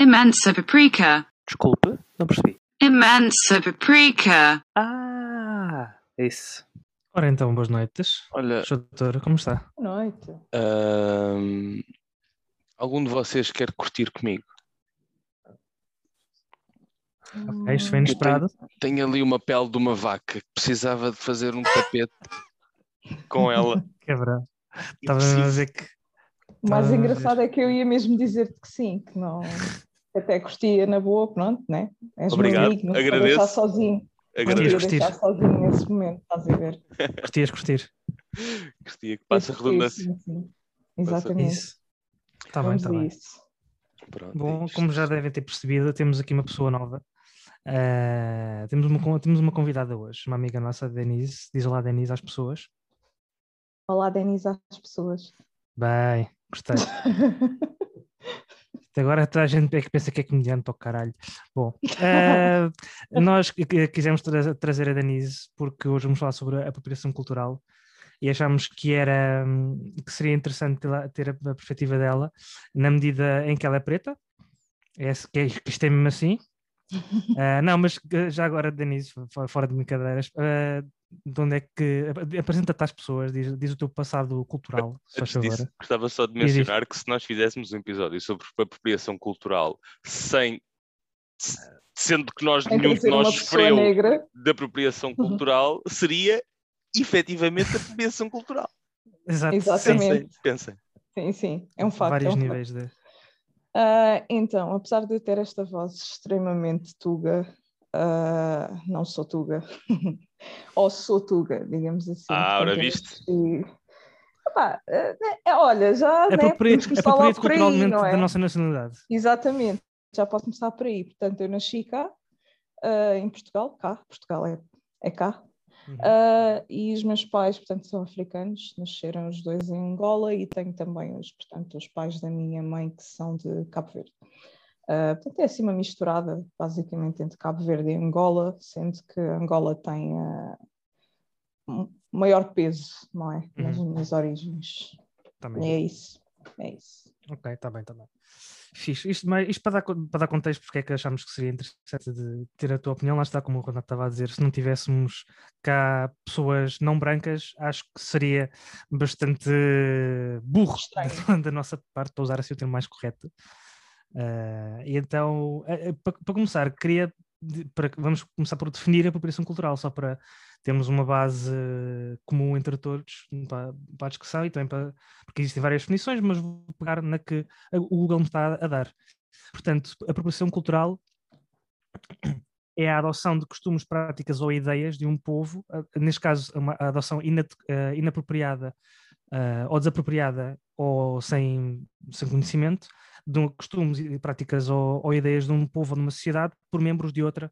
Imensa paprika. Desculpe, não percebi. Imensa paprika. Ah, isso. Ora então, boas noites. Olha. Doutor, como está? Boa noite. ahm, algum de vocês quer curtir comigo? Ok, isto foi inesperado. Tenho ali uma pele de uma vaca que precisava de fazer um tapete com ela. Quebra. E Estava a ver que. O mais engraçado é que eu ia mesmo dizer-te que sim, que não. Até curtia na boa, pronto, né? És Obrigado, meu amigo, não agradeço. deixar sozinho. Agradeço. Curtir. deixar sozinho nesse momento, estás a ver? Curtias curtir. Curtia que passa a redundância. sim, sim. Exatamente. Isso. Está bem, está bem. isso. Pronto, Bom, é isto. como já devem ter percebido, temos aqui uma pessoa nova. Ah, temos, uma, temos uma convidada hoje, uma amiga nossa, Denise. Diz olá, Denise, às pessoas. Olá, Denise, às pessoas. Bem, gostei. Agora toda a gente é que pensa que é comediante ou caralho. Bom, ah, nós qui- qui- quisemos tra- trazer a Denise porque hoje vamos falar sobre a apropriação cultural e achámos que era que seria interessante ter, a, perspectiva dela na medida em que ela é preta. É, que, é, que isto é mesmo assim. Ah, não, mas ah, já agora, Denise, fora, de brincadeiras, ah, de onde é que ap- apresenta-te às pessoas, diz, diz o teu passado cultural, se faz Antes favor. disso, gostava só de Diz, diz. mencionar que se nós fizéssemos um episódio sobre apropriação cultural sem sendo que nós nenhum de nós sofreu negra. de apropriação cultural, seria efetivamente apropriação cultural. Exato. Exatamente. Pensem. Sim, sim, é um facto. Vários é um facto. níveis de. Ah, então, apesar de eu ter esta voz extremamente tuga, ah, não sou tuga, ou sou tuga, digamos assim. Ah, ora eu viste? nasci- Epá, eh, é, olha, já né, Apropria- podemos começar logo Apropria-te por aí, culturalmente não é? da nossa nacionalidade. Exatamente, já posso começar por aí. Portanto, eu nasci cá, ah, em Portugal, cá, Portugal é, é cá, Uhum. ah, e os meus pais, portanto, são africanos, nasceram os dois em Angola e tenho também os, portanto, os pais da minha mãe que são de Cabo Verde. Ah, portanto, é assim uma misturada, basicamente, entre Cabo Verde e Angola, sendo que Angola tem ah, um maior peso, não é? Nas Uhum. minhas origens. Também. É isso, é isso. Ok, está bem, está bem. Fixe. Isto, mas isto para, dar, para dar contexto, porque é que achámos que seria interessante de ter a tua opinião, lá está, como o Renato estava a dizer, se não tivéssemos cá pessoas não brancas, acho que seria bastante burro da, da nossa parte, para usar assim o termo mais correto. Ah, e então, eh, eh, para, para começar, queria, para, vamos começar por definir a apropriação cultural, só para termos uma base comum entre todos para, para a discussão e também para, porque existem várias definições, mas vou pegar na que o Google me está a dar. Portanto, a apropriação cultural é a adoção de costumes, práticas ou ideias de um povo, neste caso, uma a adoção inat- eh, inapropriada ah, ou desapropriada ou sem, sem conhecimento de um- costumes e práticas ou, ou ideias de um povo ou de uma sociedade por membros de outra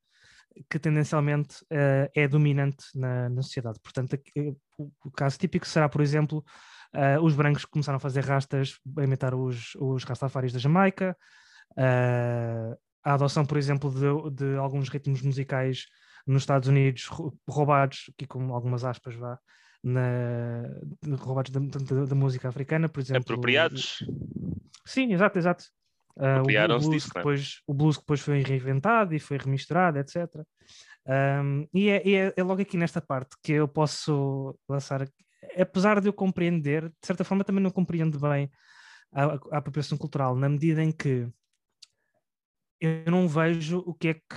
que tendencialmente eh, é dominante na, na sociedade. Portanto, aqui, o, o caso típico será, por exemplo, ah, os brancos que começaram a fazer rastas, a imitar os, os rastafaris da Jamaica, ah, a adoção, por exemplo, de, de alguns ritmos musicais nos Estados Unidos rou- roubados, aqui com algumas aspas, vá, na, roubados da, da- da música africana, por exemplo. Apropriados. Sim, exato, exato. Ah, o, blues disso, é? depois, o blues que depois foi reinventado e foi remisturado, etc. Ahm, e é, é- é logo aqui nesta parte que eu posso lançar, apesar de eu compreender, de certa forma também não compreendo bem a, a, a apropriação cultural, na medida em que eu não vejo o que é que,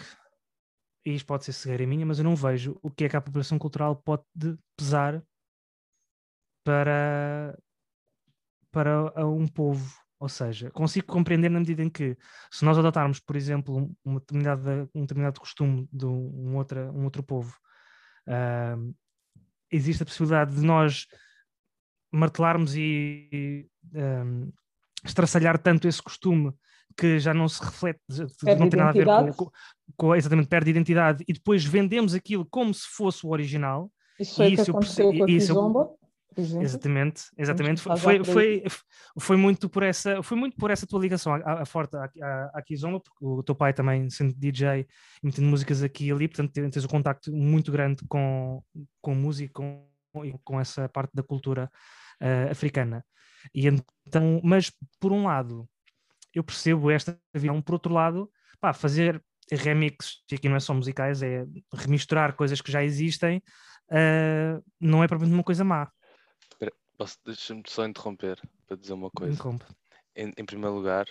e isto pode ser cegueira minha, mas eu não vejo o que é que a apropriação cultural pode de- pesar para, para um povo. Ou seja, consigo compreender na medida em que, se nós adotarmos, por exemplo, um- uma determinada, um determinado costume de um, outra, um outro povo, ahm, existe a possibilidade de nós martelarmos e, e estraçalhar tanto esse costume que já não se reflete, Perde não tem nada a ver com, com, exatamente, perde identidade e depois vendemos aquilo como se fosse o original. Isso Isso que eu aconteceu com a isso eu- Kizomba, exemplo. Exatamente, exatamente. Foi, foi, foi, muito por essa, foi muito por essa tua ligação à, à- forte à, à, à Kizomba, porque o teu pai também sendo DJ e metendo músicas aqui e ali, portanto tens um contacto muito grande com, com música, com, com essa parte da cultura eh, africana. E então, mas por um lado, eu percebo esta visão. Por outro lado, pá, fazer remixes, e aqui não é só musicais, é remisturar coisas que já existem, uh, não é propriamente uma coisa má. Deixa-me só interromper para dizer uma coisa. Interrompe. Em, em primeiro lugar,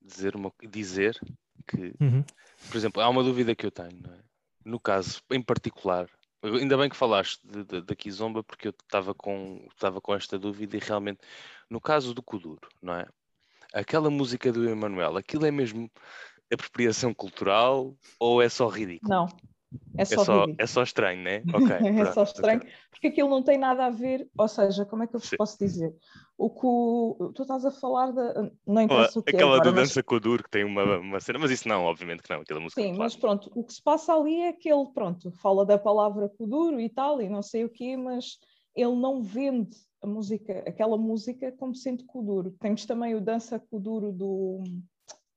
dizer, uma, dizer que, Uhum. por exemplo, há uma dúvida que eu tenho, não é? No caso, em particular, ainda bem que falaste da Kizomba, porque eu estava com, estava com esta dúvida e realmente, no caso do Kuduro, não é? Aquela música do Emanuel, aquilo é mesmo apropriação cultural ou é só ridículo? Não, é É só, só, ridículo. é só estranho, né? Ok. É só estranho, porque aquilo não tem nada a ver, ou seja, como é que eu vos Sim. posso dizer? O que o- tu estás a falar da. Não interessa o que é Aquela agora, do mas- Dança Kuduro que tem uma, uma cena, mas isso não, obviamente que não, aquela música. Sim, claro. mas pronto, o que se passa ali é que ele, pronto, fala da palavra Kuduro e tal, e não sei o quê, mas ele não vende a música, aquela música como sendo Kuduro. Temos também o Dança Kuduro do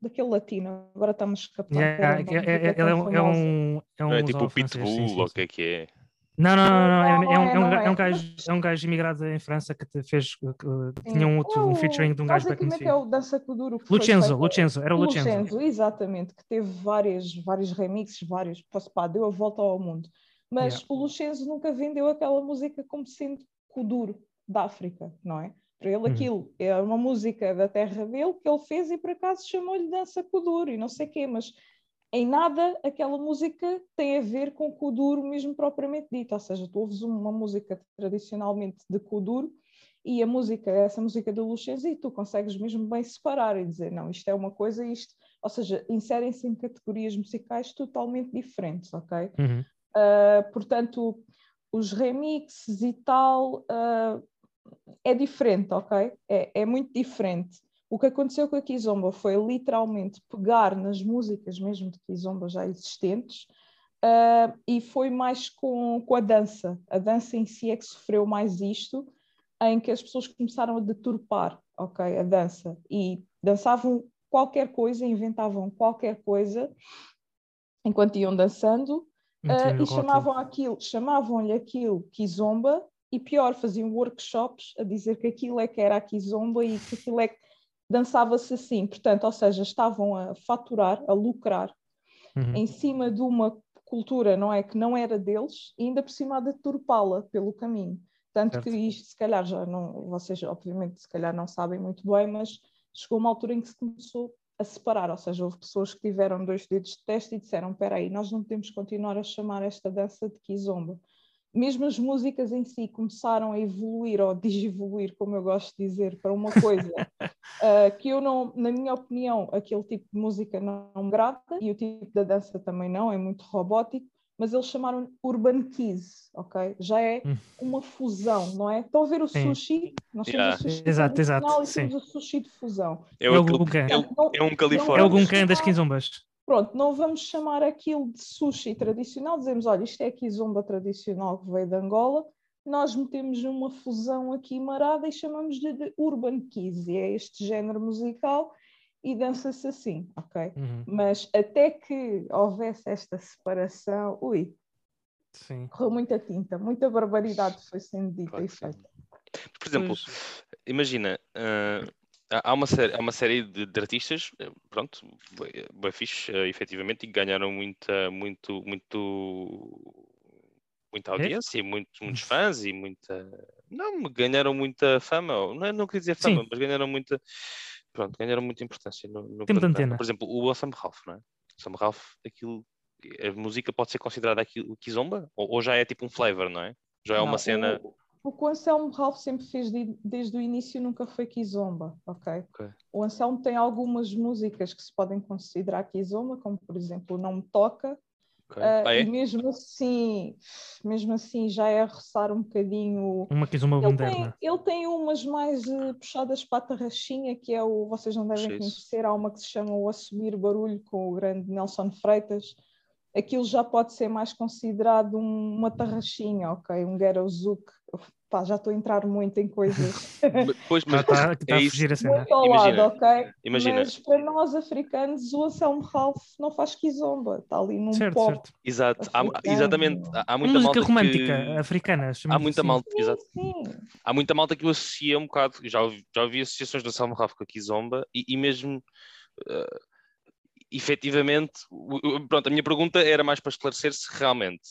daquele latino, agora estamos a escapar. Yeah, é, é, é tão um, é um, é um Não é tipo o Pitbull ou o que é que é? Não, não, não, é, é um, é um é, é um é. gajo, é um gajo imigrado em França que te fez, que- tinha um, outro, um É o- featuring de um gajo bem basicamente conhecido. é o Dança Kuduro. Lucenzo, Lucenzo, era o Lucenzo. Lucenzo, exatamente, que teve várias, vários remixes, vários, posso, pá, deu a volta ao mundo. Mas Yeah. o Lucenzo nunca vendeu aquela música como sendo Kuduro da África, não é? Para ele Uhum. aquilo é uma música da terra dele que ele fez e por acaso chamou-lhe Dança Kuduro e não sei o quê, mas em nada aquela música tem a ver com Kuduro mesmo propriamente dito, ou seja, tu ouves uma música tradicionalmente de Kuduro e a música, essa música do Lucenzo, e tu consegues mesmo bem separar e dizer, não, isto é uma coisa, isto, ou seja, inserem-se em categorias musicais totalmente diferentes, ok? Uhum. Uh, portanto, os remixes e tal uh, é diferente, ok? É, é muito diferente. O que aconteceu com a Kizomba foi literalmente pegar nas músicas mesmo de Kizomba já existentes uh, e foi mais com, com a dança. A dança em si é que sofreu mais isto, em que as pessoas começaram a deturpar, ok, a dança e dançavam qualquer coisa, inventavam qualquer coisa enquanto iam dançando Uh, e chamavam aquilo, chamavam-lhe aquilo Kizomba e pior, faziam workshops a dizer que aquilo é que era a Kizomba e que aquilo é que dançava-se assim. Portanto, ou seja, estavam a faturar, a lucrar Uhum. em cima de uma cultura, não é, que não era deles e ainda por cima a deturpá-la pelo caminho. Tanto Certo. que isto, se calhar, já não, vocês obviamente se calhar não sabem muito bem, mas chegou uma altura em que se começou a separar, ou seja, houve pessoas que tiveram dois dedos de teste e disseram, espera aí, nós não podemos continuar a chamar esta dança de Kizomba. Mesmo as músicas em si começaram a evoluir ou digivoluir, como eu gosto de dizer, para uma coisa ah, que eu não, na minha opinião, aquele tipo de música não me agrada e o tipo da dança também não, é muito robótico, mas eles chamaram Urban Keys, ok? Já é Hum. uma fusão, não é? Estão a ver o Sim. sushi? Nós temos Yeah. o sushi Exato, exato, e sim. temos o sushi de fusão. É, É o o aquele- Guncan. é o- é um Califórnia. É o vamos Guncan das Quinzombas. Pronto, não vamos chamar aquilo de sushi tradicional, dizemos, olha, isto é a kizomba tradicional que veio de Angola, nós metemos uma fusão aqui marada e chamamos-lhe de Urban Kiz, e é este género musical e dança-se assim, ok? Uhum. Mas até que houvesse esta separação, ui, Sim. correu muita tinta, muita barbaridade foi sendo dita Claro e feita. Por exemplo, Pois, imagina, ah, há- uma série, há uma série de, de artistas, eh, pronto, bem, bem fixe, eh, efetivamente, e que ganharam muita, muito, muito, muita É? audiência, e muito, muitos fãs e muita. Não, ganharam muita fama, não, é- não queria dizer fama, Sim. mas ganharam muita. Pronto, ganharam muita importância no, no Tempo de panorama. antena. Por exemplo, o Sam Ralph, não é? O Sam Ralph, aquilo. A música pode ser considerada aquilo kizomba? Ou, ou já é tipo um flavor, não é? Já é Não, uma cena. O, o que o Anselmo Ralph sempre fez de- desde o início nunca foi kizomba, ok? Ok. O Anselmo tem algumas músicas que se podem considerar kizomba, como por exemplo Não Me Toca, ok. Ah, é? e mesmo assim, mesmo assim já é a roçar um bocadinho. Uma Kizomba Ele tem, moderna. ele tem umas mais eh, puxadas para a tarraxinha, que é o, vocês não devem conhecer, há uma que se chama O Assumir Barulho com o grande Nelson Freitas. Aquilo já pode ser mais considerado um- uma tarraxinha, ok? Um ghetto zouk pá, já estou a entrar muito em coisas Pois, mas Está, é a fugir a cena. muito ao Imagina, lado, ok? imagina. Mas para nós africanos, o Anselmo Ralph não faz kizomba, está ali num Certo, pop. certo. Exato, há, exatamente. Há, há muita Música malta romântica que, africana. há chamamos muita assim. malta, Sim, exato. sim. há muita malta que o associa um bocado, já ouvi, já ouvi associações do Salmo Rafa com a Kizomba e, e mesmo eh, efetivamente, pronto, a minha pergunta era mais para esclarecer se realmente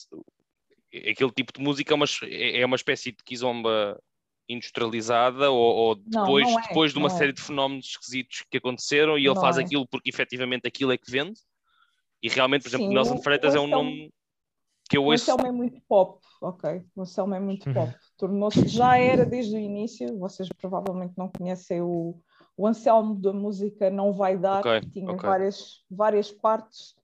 aquele tipo de música é uma, é é uma espécie de Kizomba industrializada ou, ou Não, depois, não é, depois de uma não é. série de fenómenos esquisitos que aconteceram e ele Não faz é. aquilo porque efetivamente aquilo é que vende e realmente, por exemplo, Sim, Nelson o- Freitas o é um nome que eu O ouço Anselmo é muito pop, ok? O Anselmo é muito Uhum. pop. Tornou-se, já era desde o início, vocês provavelmente não conhecem o, o Anselmo da música Não Vai Dar, Ok, que tinha ok. várias, várias partes,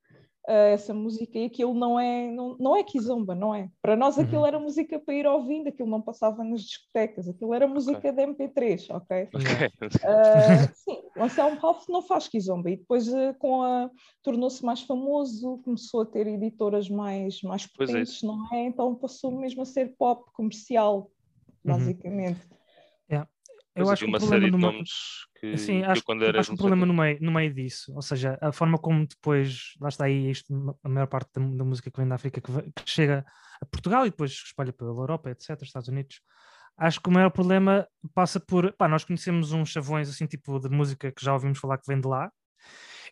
essa música, e aquilo não é, não, não é kizomba, não é? Para nós aquilo Uhum. era música para ir ouvindo, aquilo não passava nas discotecas, aquilo era música de MP3, ok? Ah, sim, o Anselmo Ralph não faz kizomba e depois ah, com a tornou-se mais famoso, começou a ter editoras mais, mais é potentes, não é? Então passou mesmo a ser pop comercial, Uhum. Eu acho que uma série de nomes que, Sim, acho, quando era acho o problema no meio, no meio disso, ou seja, a forma como depois, lá está aí, isto, a maior parte da, da música que vem da África que, que chega a Portugal e depois espalha pela Europa, etc., Estados Unidos, acho que o maior problema passa por, pá, nós conhecemos uns chavões assim, tipo de música que já ouvimos falar que vem de lá,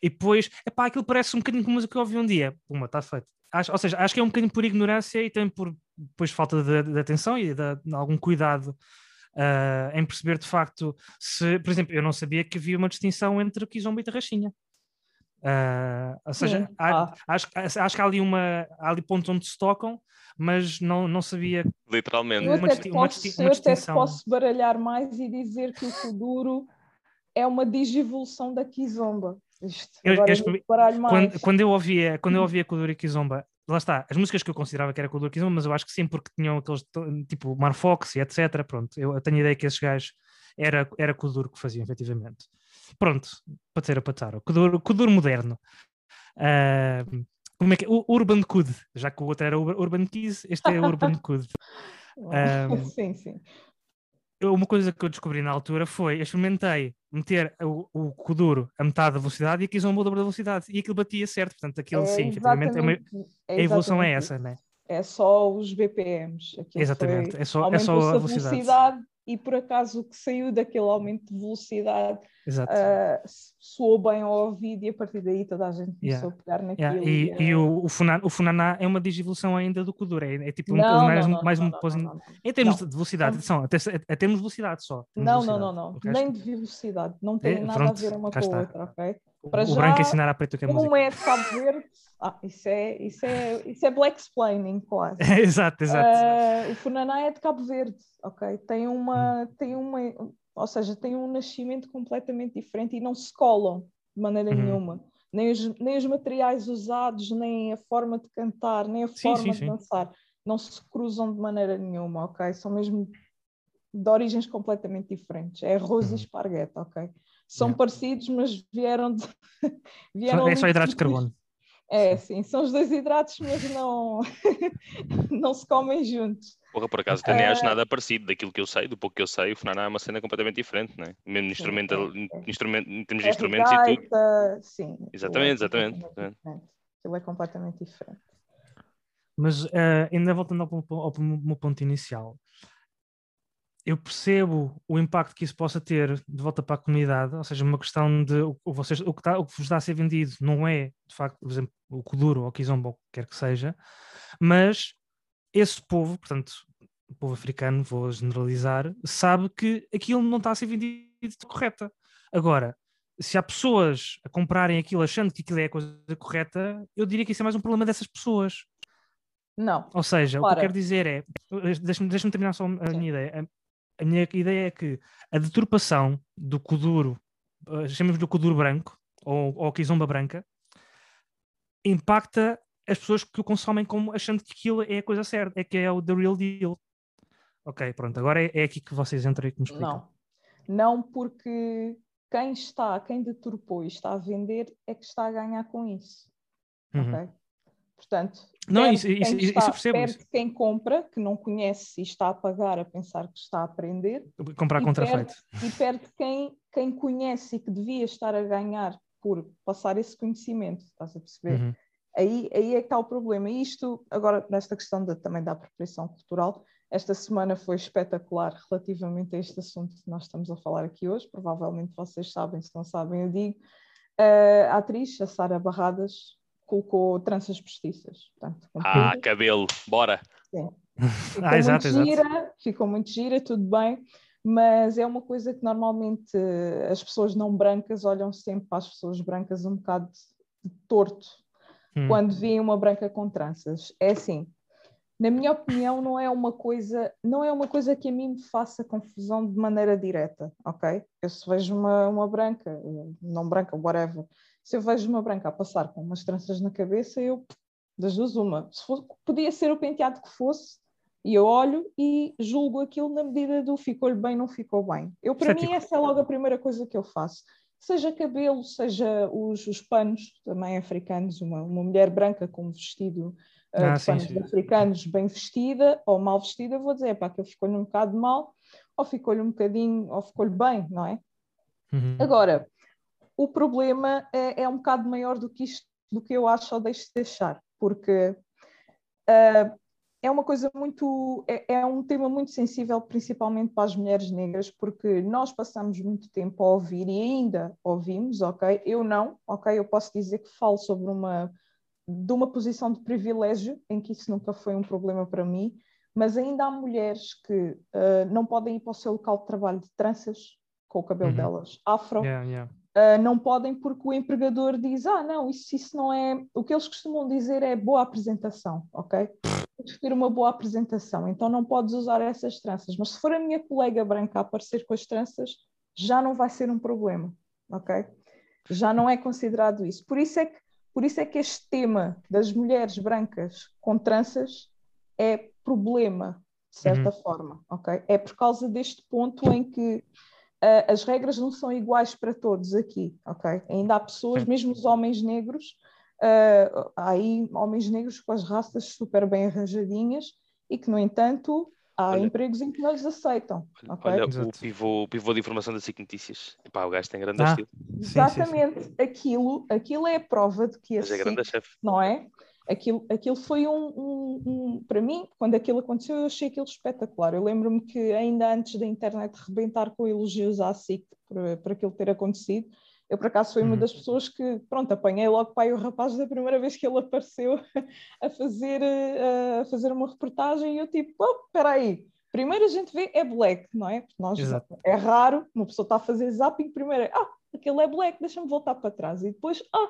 e depois, epá, aquilo parece um bocadinho com música que eu ouvi um dia, puma, está feito. Acho, ou seja, acho que é um bocadinho por ignorância e também por depois falta de, de atenção e de, de algum cuidado ah, em perceber de facto se, por exemplo, eu não sabia que havia uma distinção entre Kizomba e Tarraxinha. Ah, ou seja, Sim, há- há. acho, acho que há ali, uma, há ali pontos onde se tocam, mas não, não sabia. Literalmente. Eu Uma até, te uma posso, uma eu até posso baralhar mais e dizer que o Kuduro é uma digievolução da Kizomba. Isto, Eu- agora eu eu explico- baralho mais. Quando, quando eu ouvia, quando eu ouvia Kuduro e Kizomba, lá está, as músicas que eu considerava que era e Kizomba, mas eu acho que sim, porque tinham aqueles tipo Marfox e etc. Pronto, eu tenho a ideia que esses gajos era, era Kuduro que faziam, efetivamente. Pronto, para ter a patar, Kuduro moderno. Ah, como é que é? O Urban Kud, já que o outro era Ur- Urban Keys, este é Urban Kud. Sim, sim. Uma coisa que eu descobri na altura foi, eu experimentei meter o, o Kuduro a metade da velocidade e a Kizomba o dobro da velocidade e aquilo batia certo, portanto aquilo É sim, efetivamente é uma- é a evolução é essa, né? É só os BPMs. Aquilo Exatamente, é só, é só a velocidade. velocidade e por acaso o que saiu daquele aumento de velocidade Exato. ah, soou bem ao ouvido e a partir daí toda a gente começou Yeah. a pegar naquilo. Yeah, e, e, e o, o, Funan, o Funaná é uma digievolução ainda do Kuduro, é, é tipo um não, mais, não, não, mais não, um não, não, não, não. Em termos Não. de velocidade, atenção, até, até termos de velocidade só. Não, não, não, velocidade. não. O resto, Nem de velocidade. Não tem É, nada pronto, a ver uma com a outra, ok? o, para o branco já, ensinar a preto que é música. Um é de Cabo Verde. Ah, isso é, isso é, isso é black explaining, quase. exato, exato. Ah, o Funaná é de Cabo Verde, ok? Tem Hum. uma, tem uma, ou seja, tem um nascimento completamente diferente e não se colam de maneira Uhum. nenhuma. Nem os, nem os materiais usados, nem a forma de cantar, nem a Sim, forma sim, de sim. dançar, não se cruzam de maneira nenhuma, ok? São mesmo de origens completamente diferentes. É arroz Uhum. e esparguete, ok? São Yeah. parecidos, mas vieram de. vieram é só hidratos de carbono. É, sim, são os dois hidratos, mas não, não se comem juntos. Porra, por acaso, até nem acho Ah. nada parecido daquilo que eu sei, do pouco que eu sei, o Funaná é uma cena completamente diferente, né? Mesmo instrumental, é, é. instrumento, em termos de É instrumentos e tudo. sim. é Exatamente, exatamente. Aquilo é completamente diferente. Mas eh, ainda voltando ao, po- ao meu ponto inicial, eu percebo o impacto que isso possa ter de volta para a comunidade, ou seja, uma questão de o, vocês, o, que está, o que vos está a ser vendido não é, de facto, por exemplo, o Kuduro ou o Kizomba, ou o que quer que seja, mas esse povo, portanto, o povo africano, vou generalizar, sabe que aquilo não está a ser vendido de correta. Agora, se há pessoas a comprarem aquilo achando que aquilo é a coisa correta, eu diria que isso é mais um problema dessas pessoas. Não, Ou seja, o que eu quero dizer é, deixa-me deixa terminar só a Sim. minha ideia. A, minha ideia é que a deturpação do Kuduro, uh, chamemos do Kuduro branco, ou, ou Kizomba branca, impacta as pessoas que o consomem como achando que aquilo é a coisa certa, é que é o the real deal. Ok, pronto, agora é, é aqui que vocês entram e que me explicam. não. Não porque quem está, quem deturpou e está a vender é que está a ganhar com isso. Uhum. ok? Portanto, Não, isso, isso, quem isso está- eu percebo. perde Isso. quem compra, que não conhece e está a pagar a pensar que está a aprender, Comprar contrafeito. perde, e perde quem, quem conhece e que devia estar a ganhar por passar esse conhecimento, estás a perceber? Uhum. Aí, aí é que está o problema. E isto, agora, nesta questão da- também da apropriação cultural, esta semana foi espetacular relativamente a este assunto que nós estamos a falar aqui hoje. Provavelmente vocês sabem, se não sabem, eu digo. Uh, a atriz, a Sara Barradas, colocou tranças postiças. Portanto, Ah, cabelo, bora. Ficou Ah, exato, muito exato. gira, ficou muito gira, tudo bem, mas é uma coisa que normalmente as pessoas não brancas olham sempre para as pessoas brancas um bocado de torto Hum. quando veem uma branca com tranças. É assim, na minha opinião, não é uma coisa, não é uma coisa que a mim me faça confusão de maneira direta, ok? Eu se vejo uma, uma branca, não branca, whatever, se eu vejo uma branca a passar com umas tranças na cabeça, eu das duas uma. Se podia ser o penteado que fosse, e eu olho e julgo aquilo na medida do ficou-lhe bem, não ficou bem. Eu, para Estético. mim, essa é logo a primeira coisa que eu faço. Seja cabelo, seja os, os panos, também africanos, uma, uma mulher branca com um vestido uh, Ah, de sim, panos sim. africanos bem vestida ou mal vestida, vou dizer, pá, aquilo ficou-lhe um bocado mal, ou ficou-lhe um bocadinho, ou ficou-lhe bem, não é? Uhum. Agora, o problema é, é um bocado maior do que isto, do que eu acho ou deixo de achar, porque ah, é uma coisa muito, é, é um tema muito sensível, principalmente para as mulheres negras, porque nós passamos muito tempo a ouvir e ainda ouvimos, ok? Eu não, ok? Eu posso dizer que falo sobre uma, de uma posição de privilégio, em que isso nunca foi um problema para mim, mas ainda há mulheres que ah, não podem ir para o seu local de trabalho de tranças, com o cabelo Uhum. delas afro, Yeah, yeah. Uh, não podem porque o empregador diz, ah, não, isso, isso não é. O que eles costumam dizer é boa apresentação, ok? Tens ter uma boa apresentação, então não podes usar essas tranças. Mas se for a minha colega branca a aparecer com as tranças, já não vai ser um problema, ok? Já não é considerado isso. Por isso é que, por isso é que este tema das mulheres brancas com tranças é problema, de certa forma, ok? É por causa deste ponto em que Uh, as regras não são iguais para todos aqui, ok? Ainda há pessoas, Sim. mesmo os homens negros, uh, há aí homens negros com as raças super bem arranjadinhas e que, no entanto, há Olha- empregos em que não lhes aceitam, ok? Olha, o pivô, o pivô de informação da SIC Notícias. Epá, o gajo tem grande Ah, estilo. sim, sim. Exatamente, Aquilo, aquilo é a prova de que a Mas é grande SIC chefe. não é? Aquilo, aquilo foi um, um- um- Para mim, quando aquilo aconteceu, eu achei aquilo espetacular. Eu lembro-me que ainda antes da internet rebentar com elogios à SIC por, por aquilo ter acontecido, eu por acaso fui uma Uhum. das pessoas que, pronto, apanhei logo para aí o rapaz da primeira vez que ele apareceu a fazer, eh, a fazer uma reportagem e eu tipo, oh, espera aí. Primeiro a gente vê é black, não é? Nós, Exato. é raro, uma pessoa está a fazer zapping, primeiro ah, aquele é black, deixa-me voltar para trás. E depois, ah,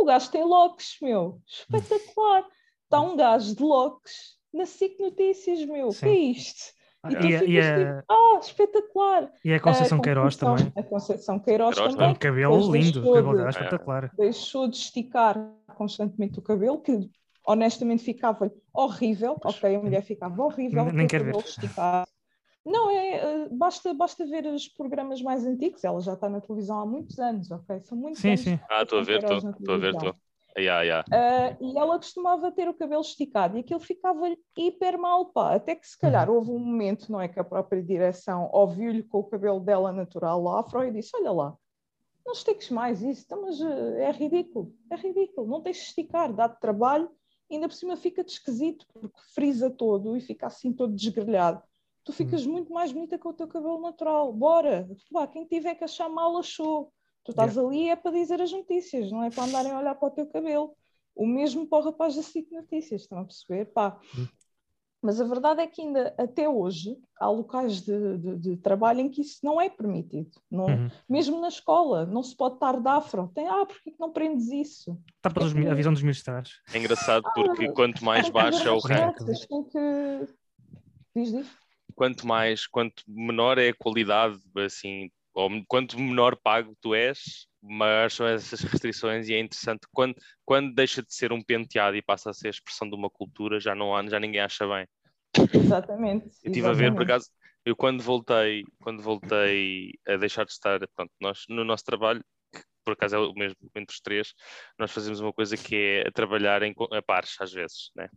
o gajo tem locks, meu. Espetacular. Está um gajo de locks na SIC Notícias, meu. O que é isto? E tu E, e, a, tipo, ah, espetacular. e a Conceição A Queiroz também. A Conceição Queiroz, Queiroz também. Um cabelo lindo, o deixou cabelo dela é espetacular. Deixou de esticar constantemente o cabelo, que honestamente ficava horrível. Ok, a mulher ficava horrível. Nem com o quero ver. cabelo esticado. Não, é, eh, basta, basta ver os programas mais antigos. Ela já está na televisão há muitos anos, ok? São muitos Sim, anos. sim. que Ah, estou a ver, estou a ver, estou. Ya, ya. Ah, e ela costumava ter o cabelo esticado e aquilo ficava hiper mal, pá. Até que se calhar Uhum. houve um momento, não é, que a própria direção ouviu-lhe com o cabelo dela natural afro e disse: Olha lá, não estiques mais isso, então, mas eh, é ridículo, é ridículo, não tens de esticar, dá-te trabalho, ainda por cima fica-te esquisito, porque frisa todo e fica assim todo desgrelhado. Tu ficas muito mais bonita com o teu cabelo natural. Bora, Vá, quem tiver que achar mal, achou. Tu estás ali é para dizer as notícias, não é para andarem a olhar para o teu cabelo. O mesmo para o rapaz da SIC Notícias, estão a perceber? Pá. Hum. Mas a verdade é que ainda até hoje há locais de, de- de trabalho em que isso não é permitido. Não, Uhum. Mesmo na escola, não se pode estar de afro. Tem, ah, porquê que não prendes isso? Está para os mi- a visão dos militares. É engraçado porque Ah, quanto mais baixo é o haver rank, regras, tem que... Diz, diz. Quanto mais, quanto menor é a qualidade, assim, ou quanto menor pago tu és, maiores são essas restrições e é interessante quando, quando deixa de ser um penteado e passa a ser a expressão de uma cultura, já não há, já ninguém acha bem. Exatamente. Eu estive a ver, por acaso, eu quando voltei, quando voltei a deixar de estar, pronto, nós no nosso trabalho, que por acaso é o mesmo entre os três, nós fazemos uma coisa que é trabalhar em a pares, às vezes, né?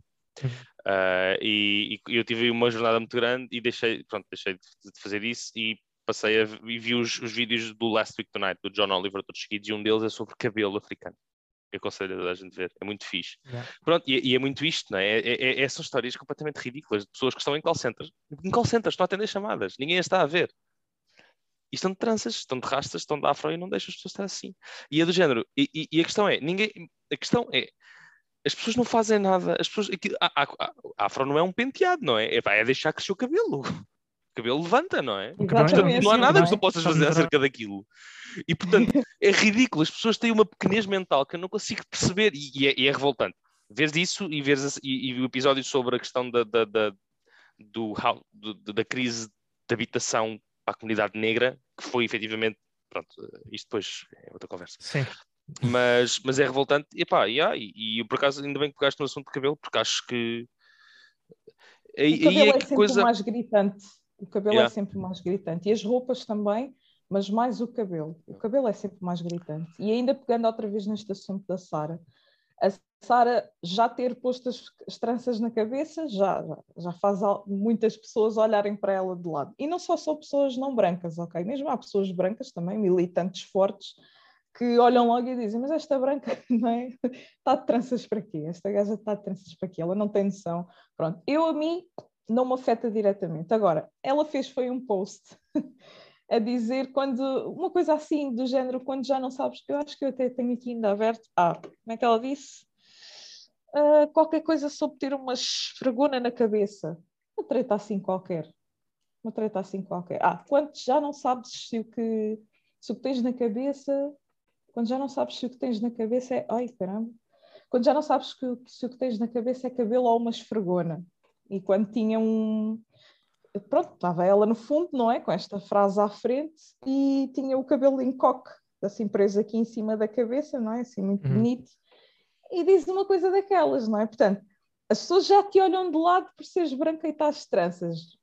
Ah, e, e eu tive uma jornada muito grande e deixei, pronto, deixei de, fazer isso e passei a e vi os, os vídeos do Last Week Tonight, do John Oliver, todos seguidos, e um deles é sobre cabelo africano. Eu aconselho a gente ver, é muito fixe. Yeah. Pronto, e, e é muito isto, não é? É, é- é- São histórias completamente ridículas de pessoas que estão em call centers. Em call centers, estão a atender chamadas, ninguém as está a ver. E estão de tranças, estão de rastas, estão de afro e não deixam as pessoas estar assim. E é do género. E, e- e a questão é, ninguém. A questão é. As pessoas não fazem nada. As pessoas, aqui, a, a- a- a afro não é um penteado, não é? Pá, é deixar crescer o cabelo. O cabelo levanta, não é? Portanto, não há nada que tu é? possas fazer acerca daquilo. E portanto, é ridículo. As pessoas têm uma pequenez mental que eu não consigo perceber e, e é, e é revoltante. Vês isso e, vês, e, e o episódio sobre a questão da, da, da, do, do- da crise de habitação para a comunidade negra, que foi efetivamente. Pronto, isto depois é outra conversa. Sim. Mas, mas é revoltante. E, pá, yeah, e, e eu por acaso ainda bem que pegaste no assunto de cabelo, porque acho que. Aí, O cabelo é, é sempre coisa. mais gritante. O cabelo Yeah. é sempre mais gritante. E as roupas também, mas mais o cabelo. O cabelo é sempre mais gritante. E ainda pegando outra vez neste assunto da Sara, a Sara já ter posto as, as tranças na cabeça já, já, já faz muitas pessoas olharem para ela de lado. E não só só pessoas não brancas, ok? Mesmo há pessoas brancas também, militantes fortes, que olham logo e dizem, mas esta branca não é? está de tranças para quê? Esta gaja está de tranças para quê? Ela não tem noção. Pronto, eu a mim não me afeta diretamente. Agora, ela fez foi um post a dizer quando uma coisa assim do género, quando já não sabes, eu acho que eu até tenho aqui ainda aberto. Ah, como é que ela disse? Ah, qualquer coisa sobre ter uma esfregona na cabeça. Uma treta assim qualquer. Uma treta assim qualquer. Ah, quando já não sabes se o que, se o que tens na cabeça, quando já não sabes se o que tens na cabeça é. Ai, caramba. Quando já não sabes que, se o que tens na cabeça é cabelo ou uma esfregona. E quando tinha um. Pronto, estava ela no fundo, não é? Com esta frase à frente e tinha o cabelo em coque, assim preso aqui em cima da cabeça, não é? Assim, muito Uhum. bonito. E diz uma coisa daquelas, não é? Portanto, as pessoas já te olham de lado por seres branca e estás tranças.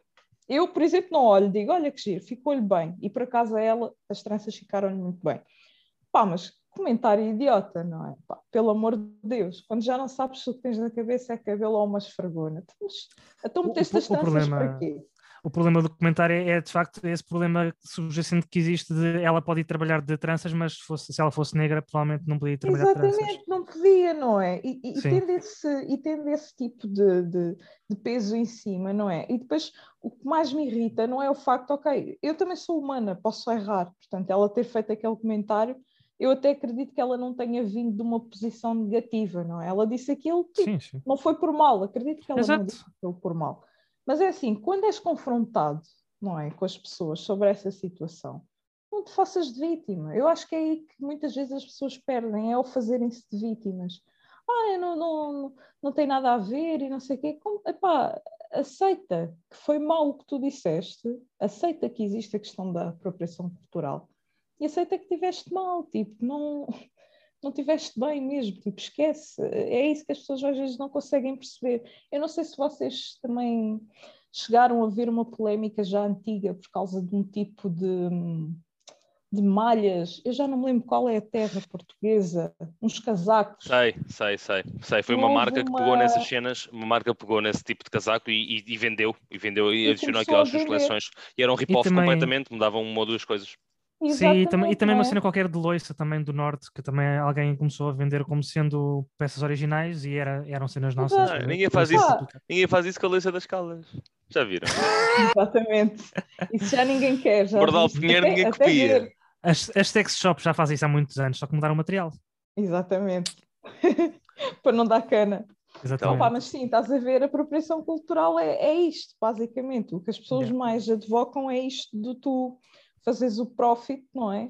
Eu, por exemplo, não olho, digo, olha que giro, ficou-lhe bem. E por acaso a ela, as tranças ficaram-lhe muito bem. Pá, mas comentário idiota, não é? Pá, pelo amor de Deus, quando já não sabes o que tens na cabeça é cabelo ou uma esfregona. Então, meteste as tranças problema- para quê? O problema do comentário é, é, de facto esse problema subjacente que existe de ela pode ir trabalhar de tranças, mas se, fosse- se ela fosse negra, provavelmente não podia ir trabalhar de tranças. Exatamente, não podia, não é? E, e- e tendo, esse, e tendo esse tipo de, de, de peso em cima, não é? E depois o que mais me irrita não é o facto, ok, eu também sou humana, posso errar, portanto, ela ter feito aquele comentário, eu até acredito que ela não tenha vindo de uma posição negativa, não é? Ela disse aquilo, tipo, Sim, sim. não foi por mal, acredito que ela não Exato. disse aquilo por mal. Mas é assim, quando és confrontado, não é, com as pessoas sobre essa situação, não te faças de vítima. Eu acho que é aí que muitas vezes as pessoas perdem, é ao fazerem-se de vítimas. Ah, não, não, não tem nada a ver e não sei o quê. Como, epá, aceita que foi mal o que tu disseste, aceita que existe a questão da apropriação cultural e aceita que tiveste mal, tipo, não, não tiveste bem mesmo, tipo, esquece. É isso que as pessoas às vezes não conseguem perceber. Eu não sei se vocês também chegaram a ver uma polémica já antiga por causa de um tipo de, de malhas, eu já não me lembro qual é a terra portuguesa, uns casacos. Sei, sei, sei, sei. Foi uma houve marca que uma- pegou nessas cenas, uma marca pegou nesse tipo de casaco e, e- e vendeu, e vendeu e, E adicionou aquilo às suas coleções. E era um rip-off também- completamente, mudavam uma ou duas coisas. Sim, e também, e também uma não cena qualquer de loiça também do norte, que também alguém começou a vender como sendo peças originais e era, eram cenas nossas. Eh, Ninguém faz loiça isso. Ninguém faz isso com a Leça das Caldas. Já viram? Exatamente. Isso já ninguém quer. Já Bordal. Pinheiro ninguém até copia. ver. As, as sex shops já fazem isso há muitos anos, só que mudaram o material. Exatamente. Para não dar cana. Exatamente. Opa, mas sim, estás a ver, a apropriação cultural é, é isto, basicamente. O que as pessoas Yeah. mais advocam é isto de tu fazeres o profit, não é?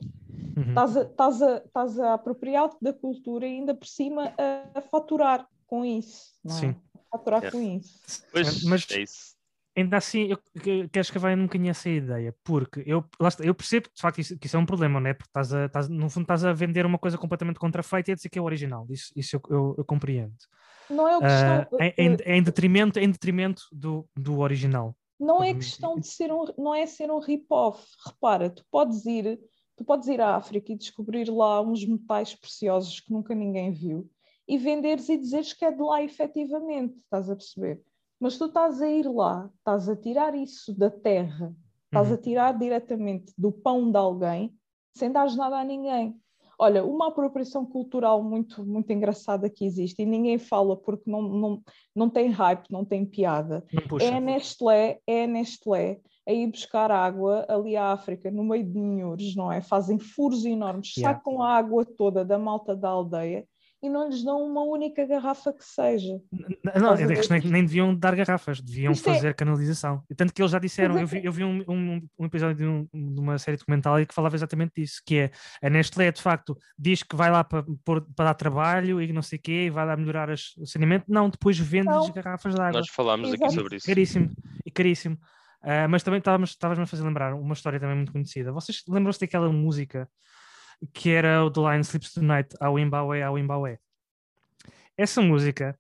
Uhum. Estás a, estás a, estás a apropriar-te da cultura e ainda por cima a, a faturar com isso, não é? Sim. A faturar com isso. Pois, Mas- é isso. Ainda assim, eu que- quero escavar um bocadinho essa ideia, porque eu, está, eu percebo de facto isso- que isso é um problema, não é? Porque estás a, estás- no fundo estás a vender uma coisa completamente contrafeita e a dizer que é o original. Isso, isso eu, eu- eu compreendo. Não é o Ah, questão, em, em- em detrimento, em detrimento do, do original. Não é questão de ser um, não é ser um rip-off. Repara, tu podes ir Tu podes ir à África e descobrir lá uns metais preciosos que nunca ninguém viu e venderes e dizeres que é de lá efetivamente, estás a perceber? Mas tu estás a ir lá, estás a tirar isso da terra, estás Uhum. a tirar diretamente do pão de alguém, sem dares nada a ninguém. Olha, uma apropriação cultural muito, muito engraçada que existe e ninguém fala porque não, não, não tem hype, não tem piada. Não. É a Nestlé, é a Nestlé a ir buscar água ali à África, no meio de ninhures, não é? Fazem furos enormes, Yeah. sacam a água toda da malta da aldeia e não lhes dão uma única garrafa que seja. Não, a é nem, nem deviam dar garrafas, deviam Isto é- fazer canalização. E tanto que eles já disseram, eu é vi, eu vi um, um, um episódio de, um- de uma série documental que falava exatamente disso, que é a Nestlé de facto diz que vai lá para, pôr- para dar trabalho e não sei o quê, e vai lá melhorar as- o saneamento, não, depois vende-lhes Não. garrafas de água. Nós falámos aqui Exato. sobre isso. Caríssimo, e caríssimo. Ah, mas também estávamos estavas-me a fazer lembrar uma história também muito conhecida. Vocês lembram-se daquela música que era o The Line Sleeps Tonight, ao Imbawe, ao Imbawe? Essa música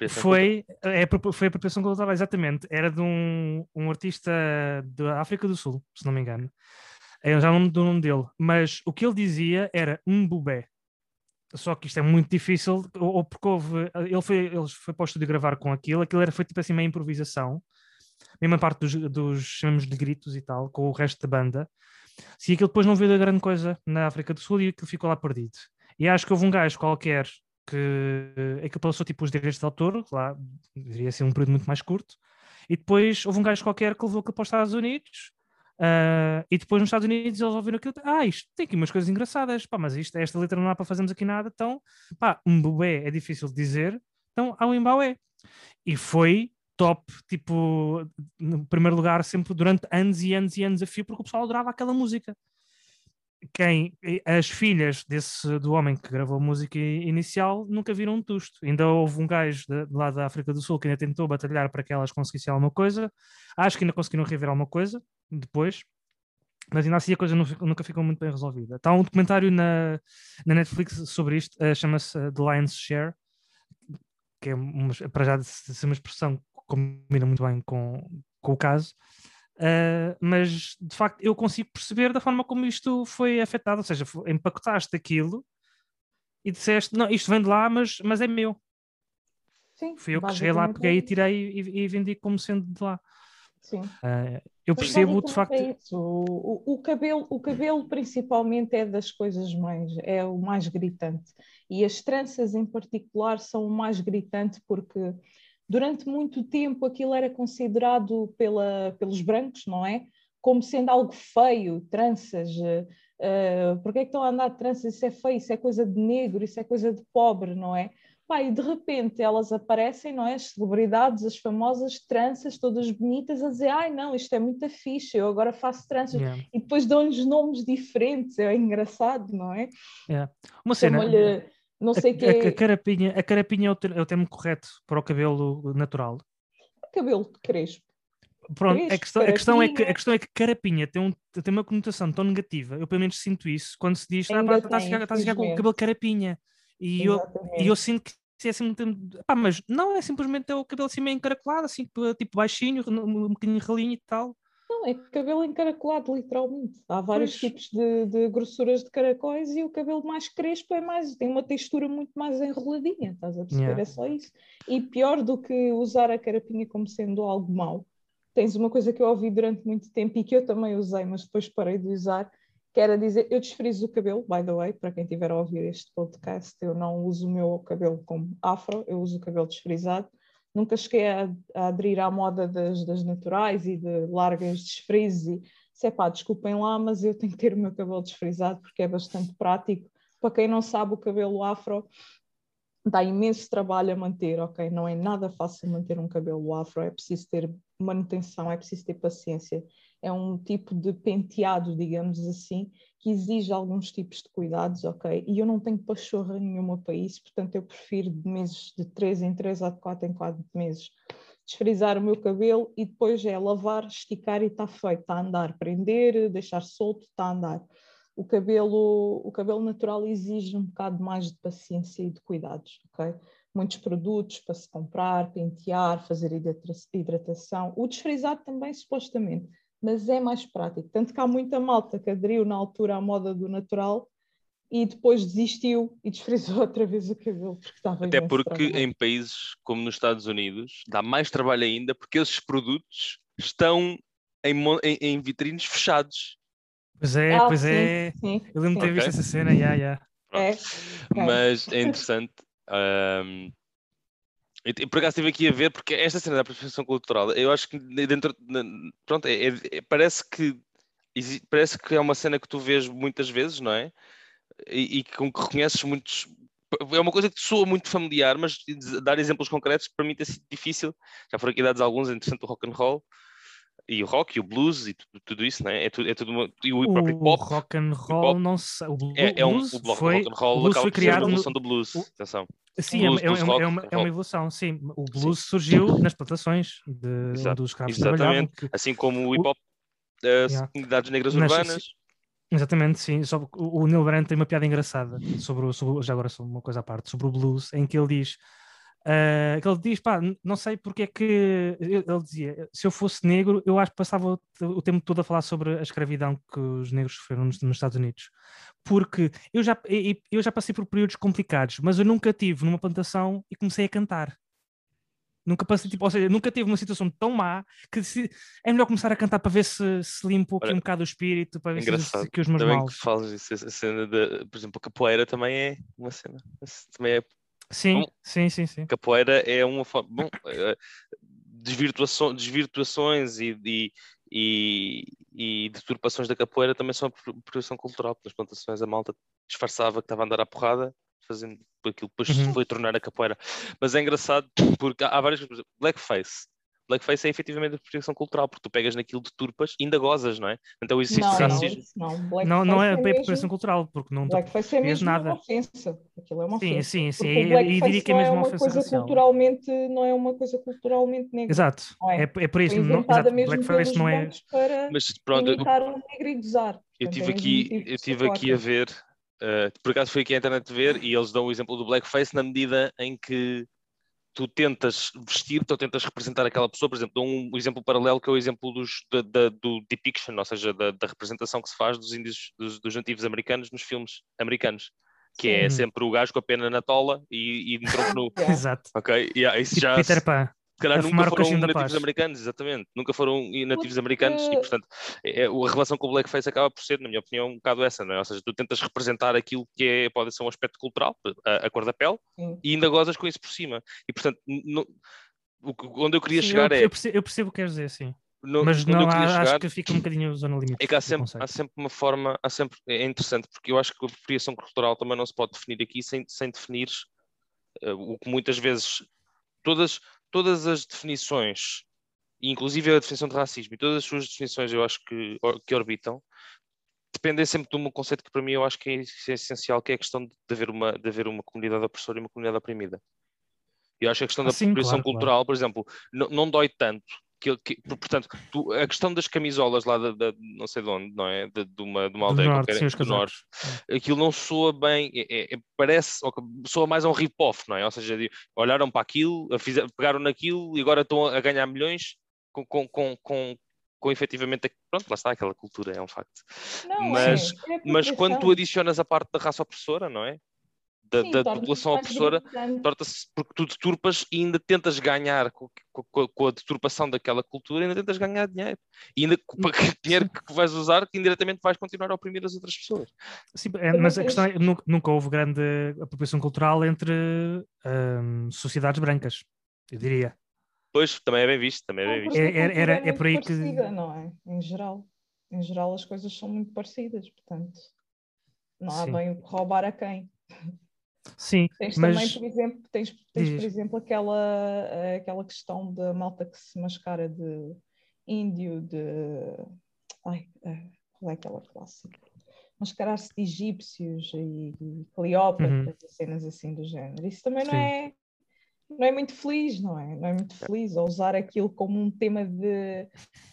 é foi, é, foi a apropriação cultural, exatamente. Era de um, um artista da África do Sul, se não me engano. Eu já não me do nome dele, mas o que ele dizia era um bubé. Só que isto é muito difícil, ou, ou porque houve, ele foi, ele foi para o estúdio gravar com aquilo, aquilo era foi tipo assim meio improvisação, mesmo a parte dos, dos chamamos de gritos e tal, com o resto da banda. Se aquilo depois não veio da grande coisa na África do Sul e aquilo ficou lá perdido. E acho que houve um gajo qualquer que é que passou tipo os direitos de autor, lá deveria ser um período muito mais curto, e depois houve um gajo qualquer que levou aquilo para os Estados Unidos, ah, e depois nos Estados Unidos eles ouviram aquilo, ah, isto tem aqui umas coisas engraçadas, pá, mas isto, esta letra não dá para fazermos aqui nada, então, pá, um bebê é difícil de dizer, então há um embaué. E foi top, tipo, no primeiro lugar, sempre durante anos e anos e anos a fio, porque o pessoal adorava aquela música quem as filhas desse do homem que gravou a música inicial nunca viram um tusto. Ainda houve um gajo de, lá da África do Sul que ainda tentou batalhar para que elas conseguissem alguma coisa. Acho que ainda conseguiram rever alguma coisa depois. Mas ainda assim a coisa nu- nunca ficou muito bem resolvida. Está um documentário na, na Netflix sobre isto, eh, chama-se eh, The Lion's Share, que é uma, para já de ser uma expressão combina muito bem com, com o caso. Uh, mas de facto eu consigo perceber da forma como isto foi afetado, ou seja, empacotaste aquilo e disseste, não, isto vem de lá, mas, mas é meu. Sim, Fui eu que cheguei lá, basicamente peguei é e tirei e, e vendi como sendo de lá. Sim. Uh, eu Mas percebo de basicamente facto. é isso. O, o, o cabelo, o cabelo principalmente é das coisas mais, é o mais gritante. E as tranças em particular são o mais gritante porque durante muito tempo aquilo era considerado pela, pelos brancos, não é? Como sendo algo feio, tranças. Uh, porque é que estão a andar de tranças? Isso é feio, isso é coisa de negro, isso é coisa de pobre, não é? Pá, e de repente elas aparecem, não é? As celebridades, as famosas tranças, todas bonitas, a dizer: ai não, isto é muito fixe, eu agora faço tranças. Yeah, E depois dão-lhes nomes diferentes, é engraçado, não é? yeah. Uma cena. Chamam-lhe, não A, sei o a- que, a carapinha, a carapinha é o, ter- é o termo correto para o cabelo natural. cabelo crespo. Pronto, a Crespo, questão, a, questão é que, carapinha. a questão é que carapinha tem, um, tem uma conotação tão negativa, eu pelo menos sinto isso, quando se diz, ah, estás a a ficar com o cabelo carapinha. E eu. E eu sinto que é assim muito. Pá, mas não é simplesmente o cabelo assim meio encaracolado, assim, tipo baixinho, um bocadinho ralinho e tal. Não, é cabelo encaracolado, literalmente. Há vários Pois. tipos de, de grossuras de caracóis e o cabelo mais crespo é mais, tem uma textura muito mais enroladinha, estás a perceber? Yeah. É só isso. E pior do que usar a carapinha como sendo algo mau, tens uma coisa que eu ouvi durante muito tempo e que eu também usei, mas depois parei de usar, que era dizer, eu desfrizo o cabelo, by the way, para quem estiver a ouvir este podcast, eu não uso o meu cabelo como afro, eu uso o cabelo desfrisado. Nunca cheguei a, a aderir à moda das, das naturais e de largas desfrizes e se é pá, desculpem lá, mas eu tenho que ter o meu cabelo desfrisado porque é bastante prático. Para quem não sabe, o cabelo afro dá imenso trabalho a manter, ok? Não é nada fácil manter um cabelo afro, é preciso ter manutenção, é preciso ter paciência. É um tipo de penteado, digamos assim, que exige alguns tipos de cuidados, ok? E eu não tenho pachorra nenhuma para isso, portanto eu prefiro de meses de 3 em 3 ou de 4 em 4 meses desfrizar o meu cabelo e depois é lavar, esticar e está feito, está a andar, prender, deixar solto, está a andar. O cabelo, o cabelo natural exige um bocado mais de paciência e de cuidados, ok? Muitos produtos para se comprar, pentear, fazer hidrata- hidratação. O desfrisado também, supostamente, mas é mais prático. Tanto que há muita malta que aderiu na altura à moda do natural e depois desistiu e desfrizou outra vez o cabelo porque estava Até porque trabalho. em países como nos Estados Unidos dá mais trabalho ainda porque esses produtos estão em, em- em vitrines fechados. Pois é, Ah, pois sim, é. sim, Eu lembro de ter sim. visto essa cena, já, já. É, Mas é interessante. ahm, e- por acaso estive aqui a ver, porque esta cena da apropriação cultural, eu acho que dentro. Pronto, é- é- é- parece que. Parece que é uma cena que tu vês muitas vezes, não é? E, e com que reconheces muitos. É uma coisa que te soa muito familiar, mas dar exemplos concretos para mim tem sido difícil. Já foram aqui dados alguns, é interessante o rock and roll e o rock e o blues e tudo, tudo isso, não é? É tudo, é tudo uma- e o próprio O pop. rock and roll, pop não sei. O blu- É, é um, blues o bloco foi, rock and roll blues acaba foi ser a criado no, evolução do blues. o- Atenção. Sim, Blues, é, uma- blues é uma- rock, é uma, é uma evolução, sim. O blues surgiu nas plantações de Exato, onde os escravos. Exatamente. que- Assim como o O- hip hop das Yeah. comunidades negras Nas- urbanas. Exatamente, sim. Só que o Neil Brand tem uma piada engraçada sobre, sobre já agora só uma coisa à parte, sobre o blues, em que ele diz ah, que ele diz, pá, não sei porque é que ele dizia, se eu fosse negro, eu acho que passava o, te- o tempo todo a falar sobre a escravidão que os negros sofreram nos, nos Estados Unidos. Porque eu já, eu já passei por períodos complicados, mas eu nunca tive numa plantação e comecei a cantar. Nunca passei, tipo, ou seja, nunca tive uma situação tão má que se- é melhor começar a cantar para ver se, se limpa aqui Olha, um bocado o espírito, para ver se Engraçado. exercita aqui os meus bem maus. que falas isso. A cena de, por exemplo, a capoeira também é uma cena. Também é, Sim, Bom, sim, sim, sim. capoeira é uma forma. Bom, eh, desvirtuação, desvirtuações e, e, e, e deturpações da capoeira também são apropriação cultural. Nas plantações a malta disfarçava que estava a andar à porrada, fazendo aquilo, depois Uhum. foi tornar a capoeira. Mas é engraçado porque há há várias coisas. Blackface. Blackface é efetivamente apropriação cultural, porque tu pegas naquilo de turpas e ainda gozas, não é? Então existe Não, não, racismo. isso não. Não, não é apropriação mesmo- cultural, porque não Blackface é mesmo nada. uma ofensa. Aquilo é uma Sim, ofensa. sim, sim. O E, diria que é não mesmo uma ofensa coisa racial. culturalmente, não é uma coisa culturalmente negra. Exato. Não é? É, é por isso. Não, exato. mesmo Blackface não é. Mas pronto, eu- o negro e gozar. Eu estive é aqui, eu tive falar aqui a ver, eh, por acaso fui aqui à internet ver e eles dão o exemplo do blackface na medida em que tu tentas vestir-te ou tentas representar aquela pessoa, por exemplo, dou um exemplo paralelo que é o exemplo dos, da, da- do depiction, ou seja, da, da representação que se faz dos índios, dos, dos nativos americanos nos filmes americanos, que é sempre o gajo com a pena na tola e, e de tronco nu. Exato. Ok? Yeah, isso Tipo já Peter Pan. Se calhar nunca foram nativos americanos, exatamente. Nunca foram nativos Porque- americanos e, portanto, é, é- a relação com o blackface acaba por ser, na minha opinião, um bocado essa, não é? Ou seja, tu tentas representar aquilo que é, pode ser um aspecto cultural, a, a cor da pele, Sim. e ainda gozas com isso por cima. E, portanto, no- o que- onde eu queria Sim, chegar eu, é. eu percebo, eu percebo o que queres dizer, sim. no- Mas não há- chegar acho que fica um bocadinho zona limite. é que há sempre, há sempre uma forma, há sempre, é interessante, porque eu acho que a apropriação cultural também não se pode definir aqui sem, sem definir eh, o que muitas vezes todas, todas as definições, inclusive a definição de racismo e todas as suas definições eu acho que, que orbitam, dependem sempre de um conceito que para mim eu acho que é, es- essencial, que é a questão de haver uma, de haver uma comunidade opressora e uma comunidade oprimida. Eu acho que a questão da sim, apropriação claro, claro. cultural, por exemplo, não, não dói tanto. Que, que- portanto, tu- a questão das camisolas lá da, da- não sei de onde, não é? De, de uma, de uma Do aldeia norte, qualquer, sim, do norte. Aquilo não soa bem, é- é- é- parece, soa mais a um rip-off, não é? Ou seja, de- olharam para aquilo, pegaram naquilo e agora estão a ganhar milhões com, com, com, com, com efetivamente, pronto, lá está, aquela cultura, é um facto. Não, Mas- é, é Mas quando tu adicionas a parte da raça opressora, não é? Da, Sim, da população opressora, torna-se porque tu deturpas e ainda tentas ganhar com, com- com a deturpação daquela cultura, ainda tentas ganhar dinheiro. E ainda com Hum, que dinheiro que vais usar, que indiretamente vais continuar a oprimir as outras pessoas. Sim, é, mas a questão é nunca, nunca houve grande apropriação cultural entre hum, sociedades brancas, eu diria. Pois, também é bem visto, também é bem visto. a É- era- era- é por aí que- não é? Em geral. Em geral as coisas são muito parecidas, portanto. Não há Sim. bem o que roubar a quem. Sim, Tens mas também, por exemplo, tens, tens, Diz. por exemplo, aquela, aquela questão da malta que se mascara de índio, de. Ai, eh, qual é aquela clássica? Mascarar-se de egípcios e, e Cleópatra, Uhum. cenas assim do género. Isso também não Sim. é, não é muito feliz, não é? Não é muito feliz. Ou usar aquilo como um tema de,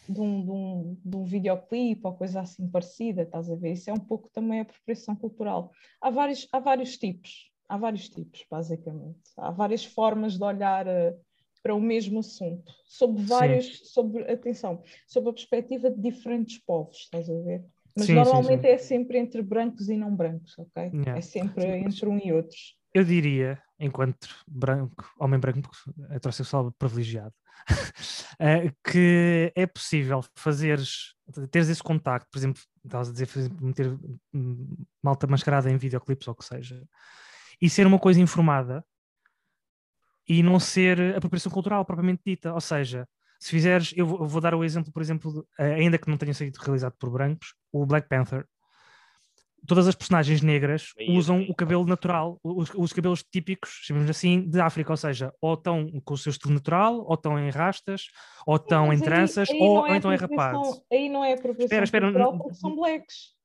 de, um, de, um, de um videoclipe ou coisa assim parecida, estás a ver? Isso é um pouco também apropriação cultural. Há vários, há vários tipos, há vários tipos, basicamente. Há várias formas de olhar eh, para o mesmo assunto, sob vários, sobre, atenção, sob a perspectiva de diferentes povos, estás a ver? Mas Sim, normalmente sim. é sempre entre brancos e não brancos, ok? Yeah. É sempre entre um e outros. Eu diria, enquanto branco, homem branco heterossexual privilegiado, eh, que é possível fazeres, teres esse contacto, por exemplo, estavas a dizer, por exemplo, meter hum, malta mascarada em videoclipes ou o que seja, e ser uma coisa informada e não ser apropriação cultural propriamente dita. Ou seja, se fizeres, eu vou, eu vou dar o exemplo, por exemplo, eh, ainda que não tenha sido realizado por brancos, o Black Panther. Todas as personagens negras Aí, usam aí. o cabelo natural, os, os cabelos típicos, chamemos assim, de África, ou seja, ou estão com o seu estilo natural, ou estão em rastas, ou estão em tranças, aí ou, ou então é apropriação- rapado. Aí não é apropriação Espera, espera, cultural não- porque são blacks.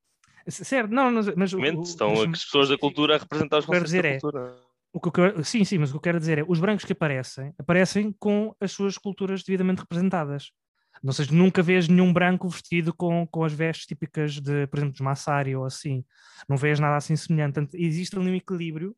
Certo, não, mas, mas o- Realmente o- estão as pessoas da cultura a representar os conceitos da é, cultura. O que eu sim, sim, mas o que eu quero dizer é os brancos que aparecem, aparecem com as suas culturas devidamente representadas. Ou seja, nunca vês nenhum branco vestido com, com as vestes típicas de, por exemplo, dos Massari ou assim. Não vês nada assim semelhante. Portanto, existe ali um equilíbrio,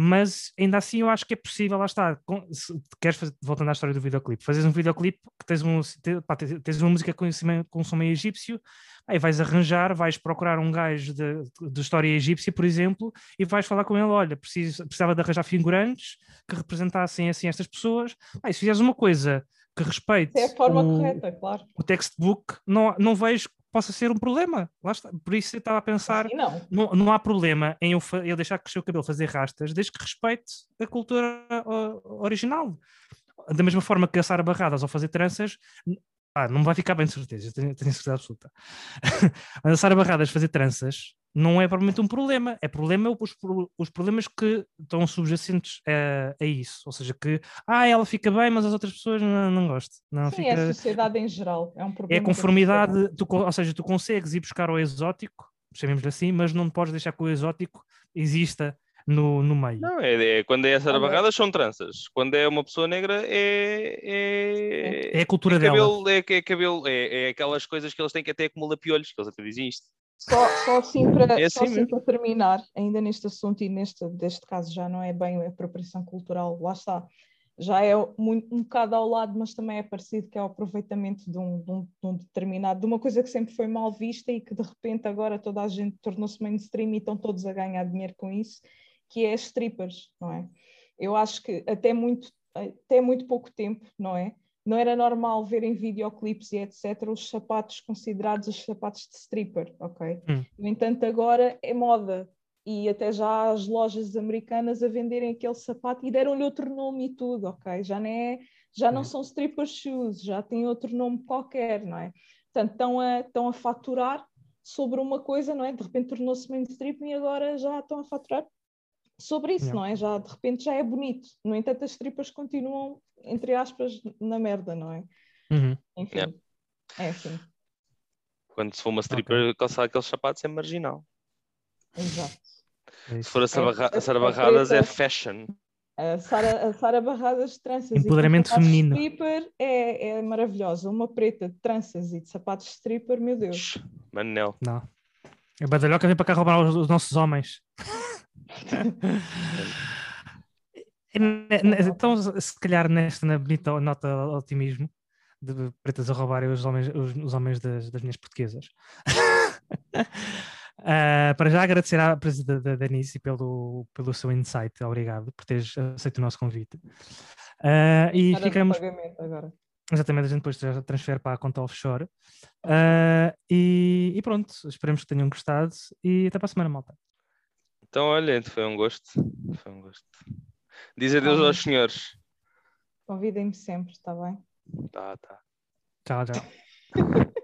mas ainda assim eu acho que é possível, lá está. se queres fazer, voltando à história do videoclipe, fazes um videoclipe que tens, um, te- tens- uma música com, com som meio egípcio, aí vais arranjar, vais procurar um gajo de, de história egípcia, por exemplo, e vais falar com ele, olha, preciso, precisava de arranjar figurantes que representassem assim estas pessoas. E se fizeres uma coisa que respeite é a forma o, correta, claro. o textbook, não, não vejo possa ser um problema. Lá está. Por isso eu estava a pensar, Assim não. não, não há problema em eu, eu deixar crescer o cabelo, fazer rastas, desde que respeite a cultura original. Da mesma forma que a Sara Barradas ao fazer tranças, ah, não vai ficar bem de certeza, tenho, tenho certeza absoluta. Mas a Sara Barradas fazer tranças não é propriamente um problema, é problema os, pro- os problemas que estão subjacentes a, a isso. Ou seja, que ah, ela fica bem, mas as outras pessoas não, não gostam. Não Sim, fica... é a sociedade em geral. É um É problema. a da conformidade, tu, ou seja, tu consegues ir buscar o exótico, chamemos assim, mas não podes deixar que o exótico exista no, no meio. Não, é, é- quando é a Sara Olha. Barradas são tranças. Quando é uma pessoa negra é. É, É a cultura é dela. cabelo, é, é cabelo, é, é aquelas coisas que eles têm que até acumula piolhos, que eles até dizem isto. Só, só assim, para, É só assim assim para terminar, ainda neste assunto e neste deste caso já não é bem a apropriação cultural, lá está. Já é muito, um bocado ao lado, mas também é parecido, que é o aproveitamento de um, de um- de um determinado, de uma coisa que sempre foi mal vista e que de repente agora toda a gente tornou-se mainstream e estão todos a ganhar dinheiro com isso, que é as strippers, não é? Eu acho que até muito, até muito pouco tempo, não é? Não era normal ver em videoclipes e etc. os sapatos considerados os sapatos de stripper, ok? Hum. No entanto, agora é moda e até já as lojas americanas a venderem aquele sapato e deram-lhe outro nome e tudo, ok? Já não, é, já não É. são stripper shoes, já tem outro nome qualquer, não é? Portanto, estão a, estão a faturar sobre uma coisa, não é? De repente tornou-se mainstream e agora já estão a faturar sobre isso, Yeah. não é? Já de repente já é bonito. No entanto, as tripas continuam, entre aspas, na merda, não é? Uhum. Enfim, Yeah. é assim, Quando se for uma stripper calçar aqueles sapatos é marginal. exato. É Se for a Sara É- Sara é Barradas é fashion. A Sara, a Sara Barradas de tranças Empoderamento e sapatos feminino. stripper é, é maravilhosa. Uma preta de tranças e de sapatos de stripper, meu Deus. Manel. Não. A badalhoca vem para cá roubar os, os nossos homens. Então, se calhar nesta na bonita nota de otimismo de pretas a roubarem os homens, os, os homens das, das minhas portuguesas. Ah, para já agradecer à presidente da Denise pelo, pelo seu insight, obrigado por teres aceito o nosso convite. Ah, e ficamos. Exatamente, a gente depois tra- transfere para a conta offshore. Ah, e, e pronto, esperemos que tenham gostado e até para a semana, malta. Então, olha, foi um gosto. Foi um gosto. Diz adeus Ah, aos senhores. Convidem-me sempre, está bem? Tá, tá. Tchau, tchau.